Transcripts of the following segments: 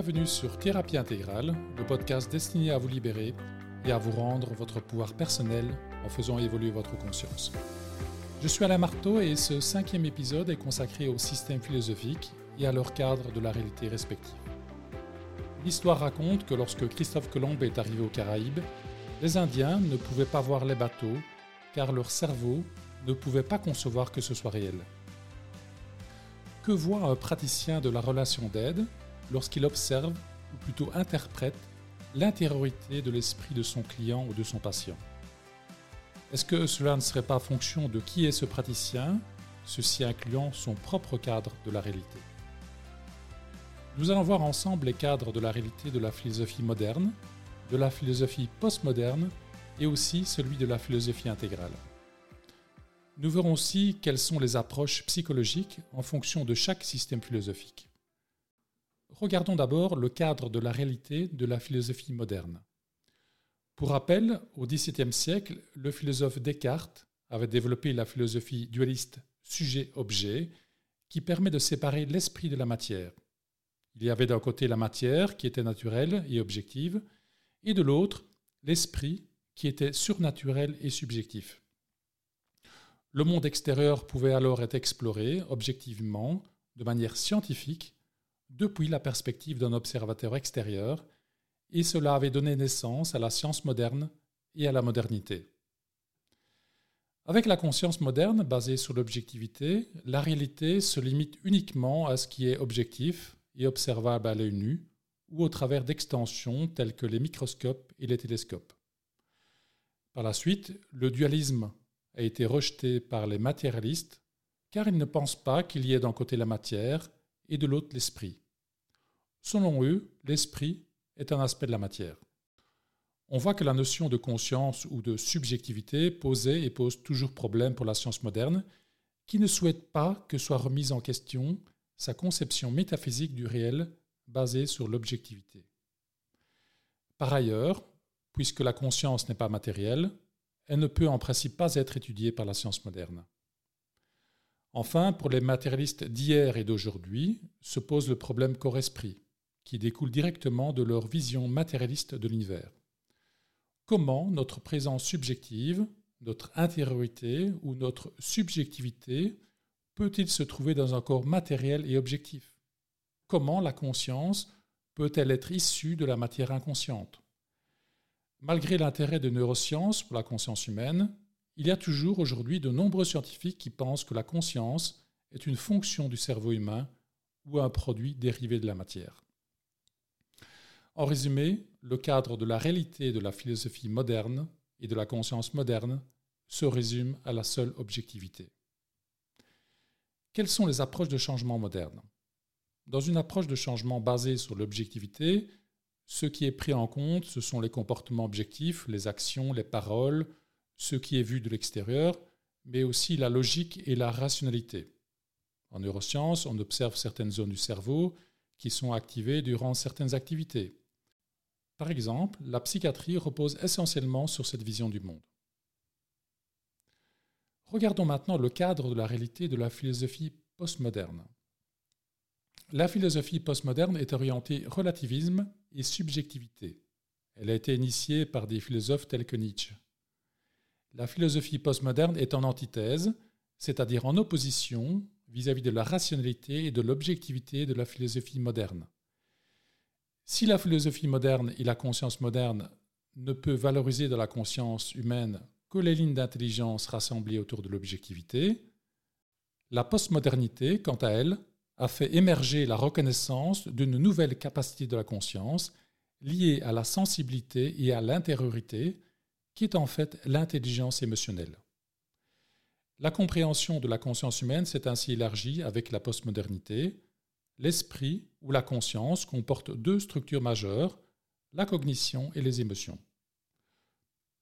Bienvenue sur Thérapie Intégrale, le podcast destiné à vous libérer et à vous rendre votre pouvoir personnel en faisant évoluer votre conscience. Je suis Alain Marteau et ce cinquième épisode est consacré au système philosophique et à leur cadre de la réalité respective. L'histoire raconte que lorsque Christophe Colomb est arrivé aux Caraïbes, les Indiens ne pouvaient pas voir les bateaux car leur cerveau ne pouvait pas concevoir que ce soit réel. Que voit un praticien de la relation d'aide lorsqu'il observe, ou plutôt interprète, l'intériorité de l'esprit de son client ou de son patient Est-ce que cela ne serait pas fonction de qui est ce praticien, ceci incluant son propre cadre de la réalité? Nous allons voir ensemble les cadres de la réalité de la philosophie moderne, de la philosophie postmoderne et aussi celui de la philosophie intégrale. Nous verrons aussi quelles sont les approches psychologiques en fonction de chaque système philosophique. Regardons d'abord le cadre de la réalité de la philosophie moderne. Pour rappel, au XVIIe siècle, le philosophe Descartes avait développé la philosophie dualiste sujet-objet qui permet de séparer l'esprit de la matière. Il y avait d'un côté la matière qui était naturelle et objective, et de l'autre l'esprit qui était surnaturel et subjectif. Le monde extérieur pouvait alors être exploré objectivement, de manière scientifique, depuis la perspective d'un observateur extérieur, et cela avait donné naissance à la science moderne et à la modernité. Avec la conscience moderne basée sur l'objectivité, la réalité se limite uniquement à ce qui est objectif et observable à l'œil nu, ou au travers d'extensions telles que les microscopes et les télescopes. Par la suite, le dualisme a été rejeté par les matérialistes car ils ne pensent pas qu'il y ait d'un côté la matière et de l'autre l'esprit. Selon eux, l'esprit est un aspect de la matière. On voit que la notion de conscience ou de subjectivité posait et pose toujours problème pour la science moderne, qui ne souhaite pas que soit remise en question sa conception métaphysique du réel basée sur l'objectivité. Par ailleurs, puisque la conscience n'est pas matérielle, elle ne peut en principe pas être étudiée par la science moderne. Enfin, pour les matérialistes d'hier et d'aujourd'hui, se pose le problème corps-esprit, qui découle directement de leur vision matérialiste de l'univers. Comment notre présence subjective, notre intériorité ou notre subjectivité peut-il se trouver dans un corps matériel et objectif? Comment la conscience peut-elle être issue de la matière inconsciente? Malgré l'intérêt des neurosciences pour la conscience humaine, il y a toujours aujourd'hui de nombreux scientifiques qui pensent que la conscience est une fonction du cerveau humain ou un produit dérivé de la matière. En résumé, le cadre de la réalité de la philosophie moderne et de la conscience moderne se résume à la seule objectivité. Quelles sont les approches de changement modernes Dans une approche de changement basée sur l'objectivité, ce qui est pris en compte, ce sont les comportements objectifs, les actions, les paroles, ce qui est vu de l'extérieur, mais aussi la logique et la rationalité. En neurosciences, on observe certaines zones du cerveau qui sont activées durant certaines activités. Par exemple, la psychiatrie repose essentiellement sur cette vision du monde. Regardons maintenant le cadre de la réalité de la philosophie postmoderne. La philosophie postmoderne est orientée relativisme et subjectivité. Elle a été initiée par des philosophes tels que Nietzsche. La philosophie postmoderne est en antithèse, c'est-à-dire en opposition vis-à-vis de la rationalité et de l'objectivité de la philosophie moderne. Si la philosophie moderne et la conscience moderne ne peut valoriser dans la conscience humaine que les lignes d'intelligence rassemblées autour de l'objectivité, la postmodernité, quant à elle, a fait émerger la reconnaissance d'une nouvelle capacité de la conscience liée à la sensibilité et à l'intériorité, qui est en fait l'intelligence émotionnelle. La compréhension de la conscience humaine s'est ainsi élargie avec la postmodernité. L'esprit ou la conscience comporte deux structures majeures, la cognition et les émotions.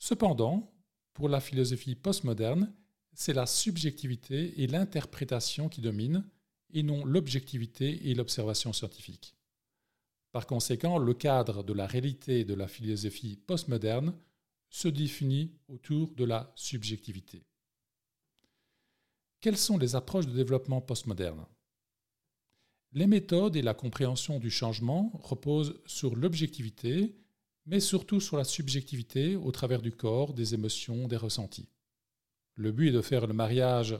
Cependant, pour la philosophie postmoderne, c'est la subjectivité et l'interprétation qui dominent, et non l'objectivité et l'observation scientifique. Par conséquent, le cadre de la réalité de la philosophie postmoderne se définit autour de la subjectivité. Quelles sont les approches de développement postmoderne? Les méthodes et la compréhension du changement reposent sur l'objectivité, mais surtout sur la subjectivité au travers du corps, des émotions, des ressentis. Le but est de faire le mariage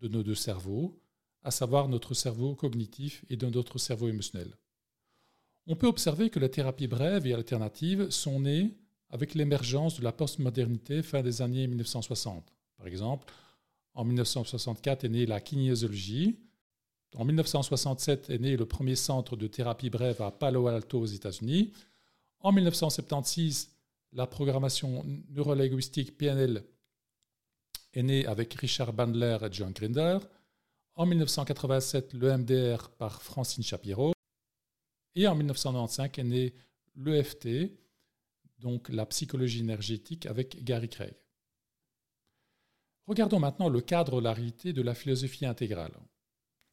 de nos deux cerveaux, à savoir notre cerveau cognitif et de notre cerveau émotionnel. On peut observer que les thérapies brèves et alternatives sont nées avec l'émergence de la postmodernité fin des années 1960. Par exemple, en 1964 est née la kinésiologie, en 1967 est né le premier centre de thérapie brève à Palo Alto aux États-Unis. En 1976, la programmation neurolinguistique PNL est née avec Richard Bandler et John Grinder. En 1987, le MDR par Francine Shapiro. Et en 1995 est né l'EFT, donc la psychologie énergétique avec Gary Craig. Regardons maintenant le cadre de la réalité de la philosophie intégrale.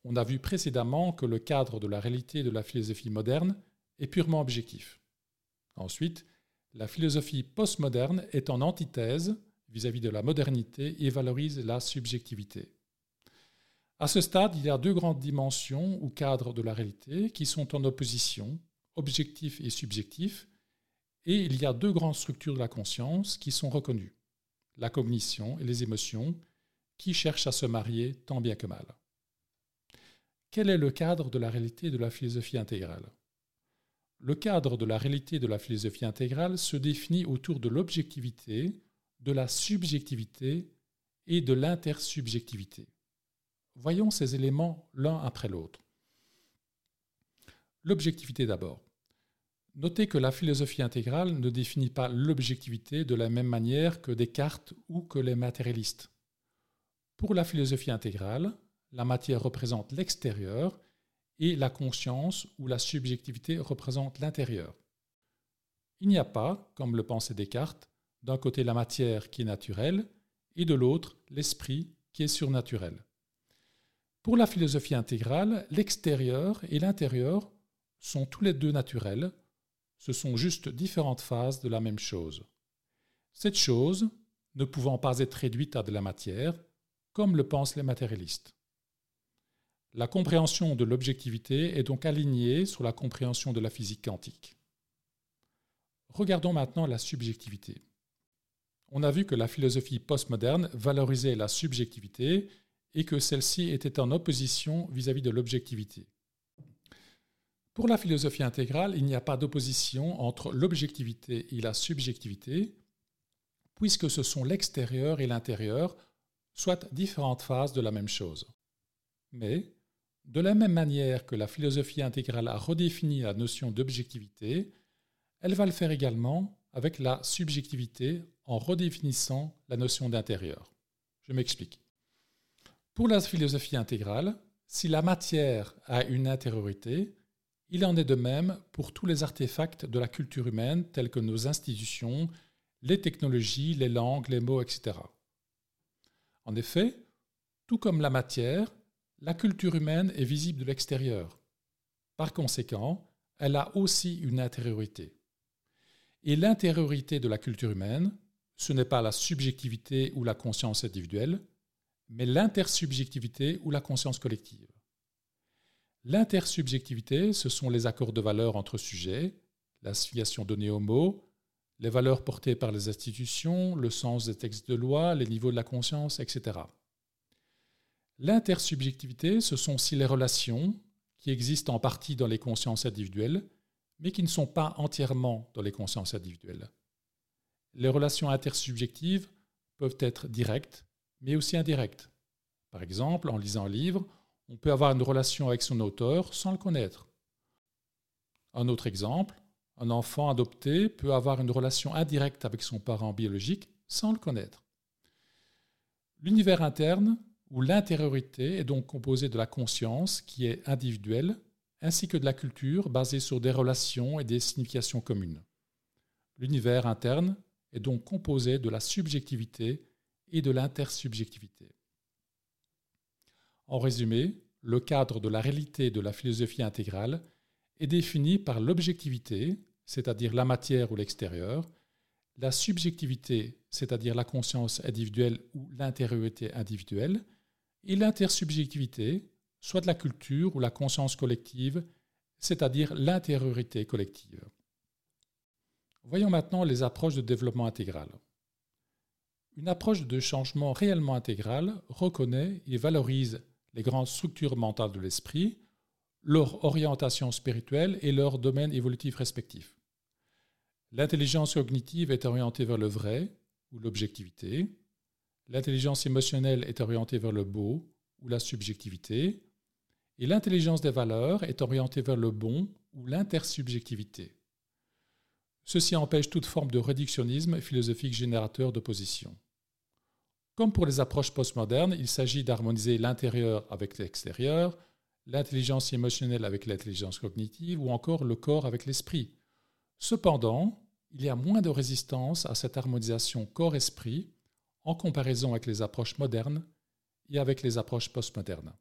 On a vu précédemment que le cadre de la réalité de la philosophie moderne est purement objectif. Ensuite, la philosophie postmoderne est en antithèse vis-à-vis de la modernité et valorise la subjectivité. À ce stade, il y a deux grandes dimensions ou cadres de la réalité qui sont en opposition, objectif et subjectif, et il y a deux grandes structures de la conscience qui sont reconnues, la cognition et les émotions, qui cherchent à se marier tant bien que mal. Quel est le cadre de la réalité de la philosophie intégrale? Le cadre de la réalité de la philosophie intégrale se définit autour de l'objectivité, de la subjectivité et de l'intersubjectivité. Voyons ces éléments l'un après l'autre. L'objectivité d'abord. Notez que la philosophie intégrale ne définit pas l'objectivité de la même manière que Descartes ou que les matérialistes. Pour la philosophie intégrale, la matière représente l'extérieur et la conscience ou la subjectivité représente l'intérieur. Il n'y a pas, comme le pensait Descartes, d'un côté la matière qui est naturelle et de l'autre l'esprit qui est surnaturel. Pour la philosophie intégrale, l'extérieur et l'intérieur sont tous les deux naturels, ce sont juste différentes phases de la même chose. Cette chose ne pouvant pas être réduite à de la matière, comme le pensent les matérialistes. La compréhension de l'objectivité est donc alignée sur la compréhension de la physique quantique. Regardons maintenant la subjectivité. On a vu que la philosophie postmoderne valorisait la subjectivité et que celle-ci était en opposition vis-à-vis de l'objectivité. Pour la philosophie intégrale, il n'y a pas d'opposition entre l'objectivité et la subjectivité, puisque ce sont l'extérieur et l'intérieur, soit différentes phases de la même chose. Mais, de la même manière que la philosophie intégrale a redéfini la notion d'objectivité, elle va le faire également avec la subjectivité en redéfinissant la notion d'intérieur. Je m'explique. Pour la philosophie intégrale, si la matière a une intériorité, il en est de même pour tous les artefacts de la culture humaine tels que nos institutions, les technologies, les langues, les mots, etc. En effet, tout comme la matière, la culture humaine est visible de l'extérieur. Par conséquent, elle a aussi une intériorité. Et l'intériorité de la culture humaine, ce n'est pas la subjectivité ou la conscience individuelle, mais l'intersubjectivité ou la conscience collective. L'intersubjectivité, ce sont les accords de valeurs entre sujets, la signification donnée aux mots, les valeurs portées par les institutions, le sens des textes de loi, les niveaux de la conscience, etc. L'intersubjectivité, ce sont aussi les relations qui existent en partie dans les consciences individuelles, mais qui ne sont pas entièrement dans les consciences individuelles. Les relations intersubjectives peuvent être directes, mais aussi indirectes. Par exemple, en lisant un livre, on peut avoir une relation avec son auteur sans le connaître. Un autre exemple, un enfant adopté peut avoir une relation indirecte avec son parent biologique sans le connaître. L'univers interne où l'intériorité est donc composée de la conscience qui est individuelle, ainsi que de la culture basée sur des relations et des significations communes. L'univers interne est donc composé de la subjectivité et de l'intersubjectivité. En résumé, le cadre de la réalité de la philosophie intégrale est défini par l'objectivité, c'est-à-dire la matière ou l'extérieur, la subjectivité, c'est-à-dire la conscience individuelle ou l'intériorité individuelle, et l'intersubjectivité, soit de la culture ou la conscience collective, c'est-à-dire l'intériorité collective. Voyons maintenant les approches de développement intégral. Une approche de changement réellement intégral reconnaît et valorise les grandes structures mentales de l'esprit, leur orientation spirituelle et leurs domaines évolutifs respectifs. L'intelligence cognitive est orientée vers le vrai ou l'objectivité. L'intelligence émotionnelle est orientée vers le beau ou la subjectivité. Et l'intelligence des valeurs est orientée vers le bon ou l'intersubjectivité. Ceci empêche toute forme de réductionnisme philosophique générateur d'opposition. Comme pour les approches postmodernes, il s'agit d'harmoniser l'intérieur avec l'extérieur, l'intelligence émotionnelle avec l'intelligence cognitive ou encore le corps avec l'esprit. Cependant, il y a moins de résistance à cette harmonisation corps-esprit en comparaison avec les approches modernes et avec les approches postmodernes.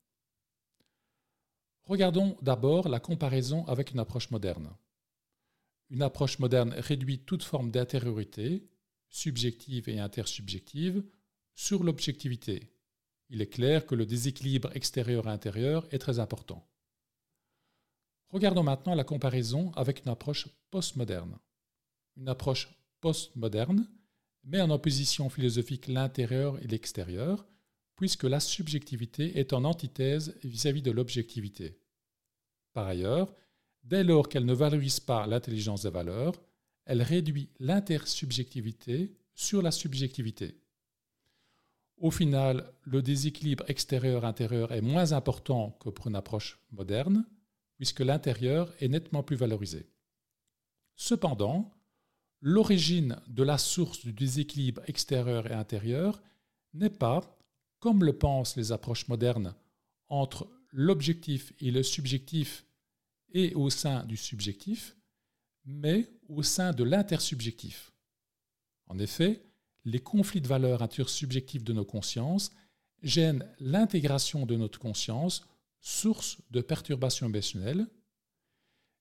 Regardons d'abord la comparaison avec une approche moderne. Une approche moderne réduit toute forme d'intériorité, subjective et intersubjective, sur l'objectivité. Il est clair que le déséquilibre extérieur-intérieur est très important. Regardons maintenant la comparaison avec une approche postmoderne. Une approche postmoderne met en opposition philosophique l'intérieur et l'extérieur, puisque la subjectivité est en antithèse vis-à-vis de l'objectivité. Par ailleurs, dès lors qu'elle ne valorise pas l'intelligence des valeurs, elle réduit l'intersubjectivité sur la subjectivité. Au final, le déséquilibre extérieur-intérieur est moins important que pour une approche moderne, puisque l'intérieur est nettement plus valorisé. Cependant, l'origine de la source du déséquilibre extérieur et intérieur n'est pas, comme le pensent les approches modernes, entre l'objectif et le subjectif et au sein du subjectif, mais au sein de l'intersubjectif. En effet, les conflits de valeurs intersubjectives de nos consciences gênent l'intégration de notre conscience, source de perturbations émotionnelles.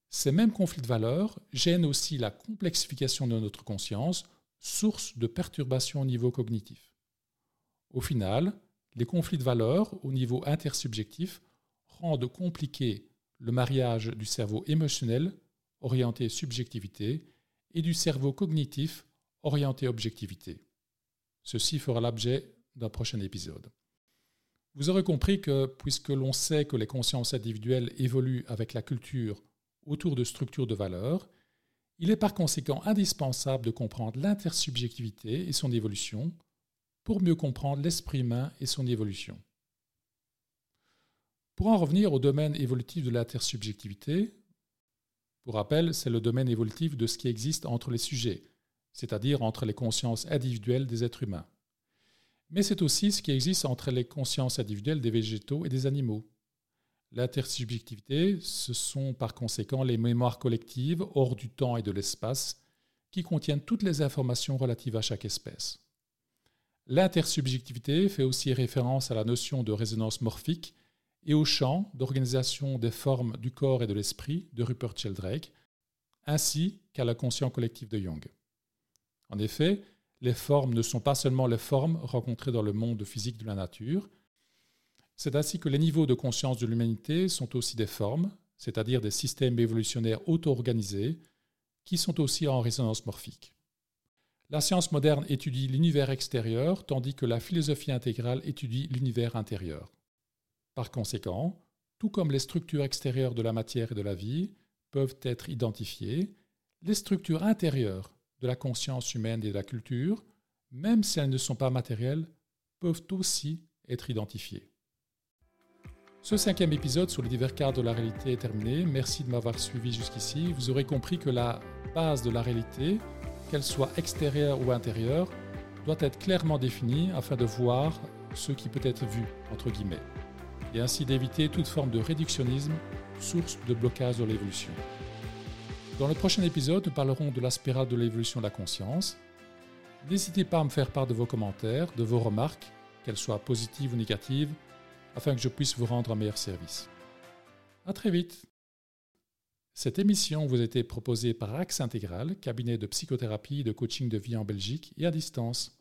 Ces mêmes conflits de valeurs gênent aussi la complexification de notre conscience, source de perturbations au niveau cognitif. Au final, les conflits de valeurs au niveau intersubjectif rendent compliqué le mariage du cerveau émotionnel, orienté subjectivité, et du cerveau cognitif, orienté objectivité. Ceci fera l'objet d'un prochain épisode. Vous aurez compris que, puisque l'on sait que les consciences individuelles évoluent avec la culture autour de structures de valeurs, il est par conséquent indispensable de comprendre l'intersubjectivité et son évolution pour mieux comprendre l'esprit humain et son évolution. Pour en revenir au domaine évolutif de l'intersubjectivité, pour rappel, c'est le domaine évolutif de ce qui existe entre les sujets, c'est-à-dire entre les consciences individuelles des êtres humains. Mais c'est aussi ce qui existe entre les consciences individuelles des végétaux et des animaux. L'intersubjectivité, ce sont par conséquent les mémoires collectives hors du temps et de l'espace qui contiennent toutes les informations relatives à chaque espèce. L'intersubjectivité fait aussi référence à la notion de résonance morphique et au champ d'organisation des formes du corps et de l'esprit de Rupert Sheldrake, ainsi qu'à la conscience collective de Jung. En effet, les formes ne sont pas seulement les formes rencontrées dans le monde physique de la nature, c'est ainsi que les niveaux de conscience de l'humanité sont aussi des formes, c'est-à-dire des systèmes évolutionnaires auto-organisés, qui sont aussi en résonance morphique. La science moderne étudie l'univers extérieur, tandis que la philosophie intégrale étudie l'univers intérieur. Par conséquent, tout comme les structures extérieures de la matière et de la vie peuvent être identifiées, les structures intérieures de la conscience humaine et de la culture, même si elles ne sont pas matérielles, peuvent aussi être identifiées. Ce cinquième épisode sur les divers cadres de la réalité est terminé. Merci de m'avoir suivi jusqu'ici. Vous aurez compris que la base de la réalité, qu'elle soit extérieure ou intérieure, doit être clairement définie afin de voir ce qui peut être vu, entre guillemets et ainsi d'éviter toute forme de réductionnisme, source de blocage de l'évolution. Dans le prochain épisode, nous parlerons de la spirale de l'évolution de la conscience. N'hésitez pas à me faire part de vos commentaires, de vos remarques, qu'elles soient positives ou négatives, afin que je puisse vous rendre un meilleur service. À très vite. Cette émission vous a été proposée par Axe Intégral, cabinet de psychothérapie et de coaching de vie en Belgique et à distance.